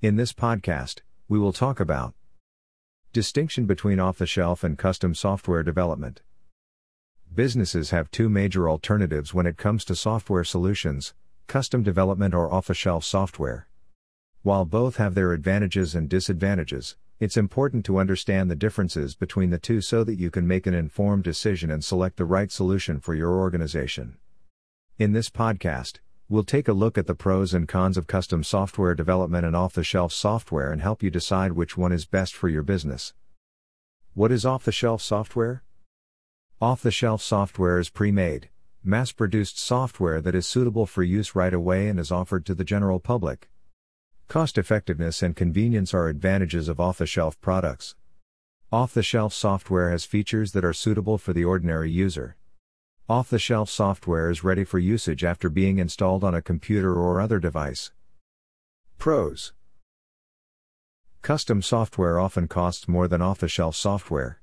In this podcast, we will talk about distinction between off the shelf and custom software development. Businesses have two major alternatives when it comes to software solutions custom development or off the shelf software. While both have their advantages and disadvantages, it's important to understand the differences between the two so that you can make an informed decision and select the right solution for your organization. In this podcast, we'll take a look at the pros and cons of custom software development and off the shelf software and help you decide which one is best for your business. What is off the shelf software? Off the shelf software is pre made, mass produced software that is suitable for use right away and is offered to the general public. Cost effectiveness and convenience are advantages of off the shelf products. Off the shelf software has features that are suitable for the ordinary user. Off the shelf software is ready for usage after being installed on a computer or other device. Pros Custom software often costs more than off the shelf software.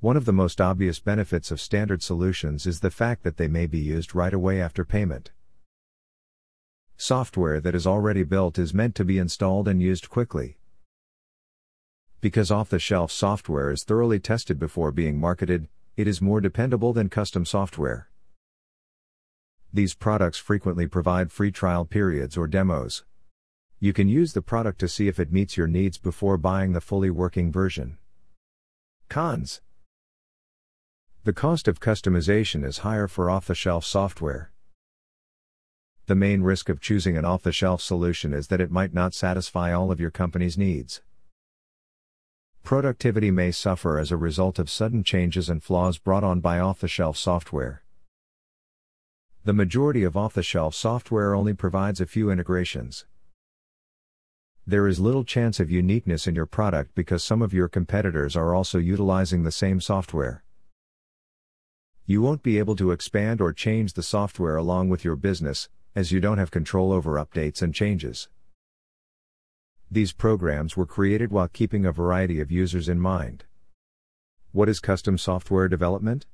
One of the most obvious benefits of standard solutions is the fact that they may be used right away after payment. Software that is already built is meant to be installed and used quickly. Because off the shelf software is thoroughly tested before being marketed, it is more dependable than custom software. These products frequently provide free trial periods or demos. You can use the product to see if it meets your needs before buying the fully working version. Cons The cost of customization is higher for off the shelf software. The main risk of choosing an off the shelf solution is that it might not satisfy all of your company's needs. Productivity may suffer as a result of sudden changes and flaws brought on by off the shelf software. The majority of off the shelf software only provides a few integrations. There is little chance of uniqueness in your product because some of your competitors are also utilizing the same software. You won't be able to expand or change the software along with your business, as you don't have control over updates and changes. These programs were created while keeping a variety of users in mind. What is custom software development?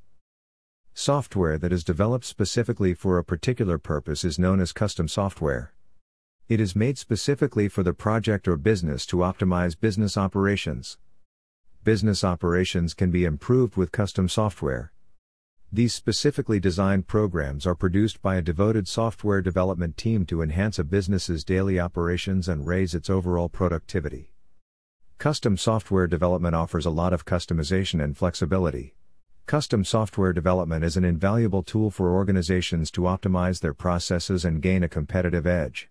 Software that is developed specifically for a particular purpose is known as custom software. It is made specifically for the project or business to optimize business operations. Business operations can be improved with custom software. These specifically designed programs are produced by a devoted software development team to enhance a business's daily operations and raise its overall productivity. Custom software development offers a lot of customization and flexibility. Custom software development is an invaluable tool for organizations to optimize their processes and gain a competitive edge.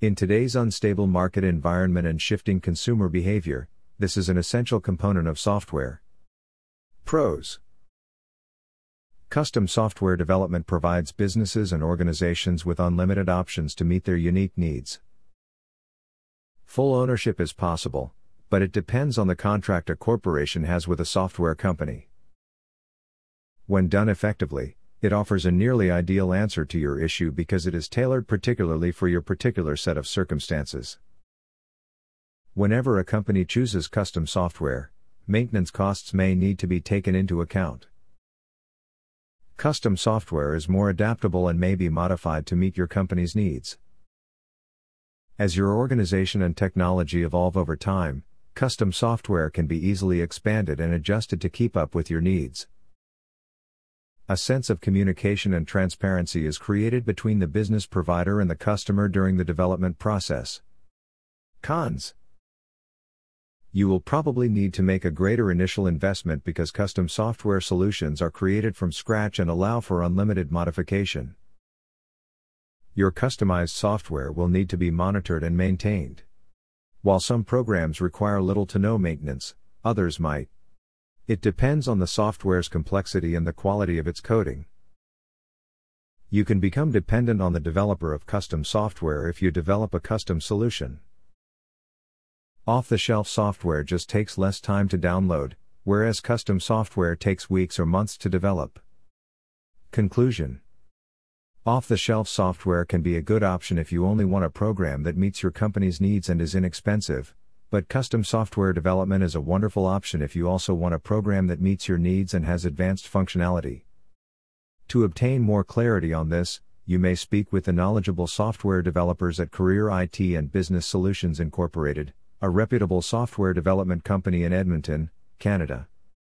In today's unstable market environment and shifting consumer behavior, this is an essential component of software. Pros Custom software development provides businesses and organizations with unlimited options to meet their unique needs. Full ownership is possible, but it depends on the contract a corporation has with a software company. When done effectively, it offers a nearly ideal answer to your issue because it is tailored particularly for your particular set of circumstances. Whenever a company chooses custom software, maintenance costs may need to be taken into account. Custom software is more adaptable and may be modified to meet your company's needs. As your organization and technology evolve over time, custom software can be easily expanded and adjusted to keep up with your needs. A sense of communication and transparency is created between the business provider and the customer during the development process. Cons you will probably need to make a greater initial investment because custom software solutions are created from scratch and allow for unlimited modification. Your customized software will need to be monitored and maintained. While some programs require little to no maintenance, others might. It depends on the software's complexity and the quality of its coding. You can become dependent on the developer of custom software if you develop a custom solution. Off the shelf software just takes less time to download, whereas custom software takes weeks or months to develop. Conclusion Off the shelf software can be a good option if you only want a program that meets your company's needs and is inexpensive, but custom software development is a wonderful option if you also want a program that meets your needs and has advanced functionality. To obtain more clarity on this, you may speak with the knowledgeable software developers at Career IT and Business Solutions Incorporated, a reputable software development company in Edmonton, Canada.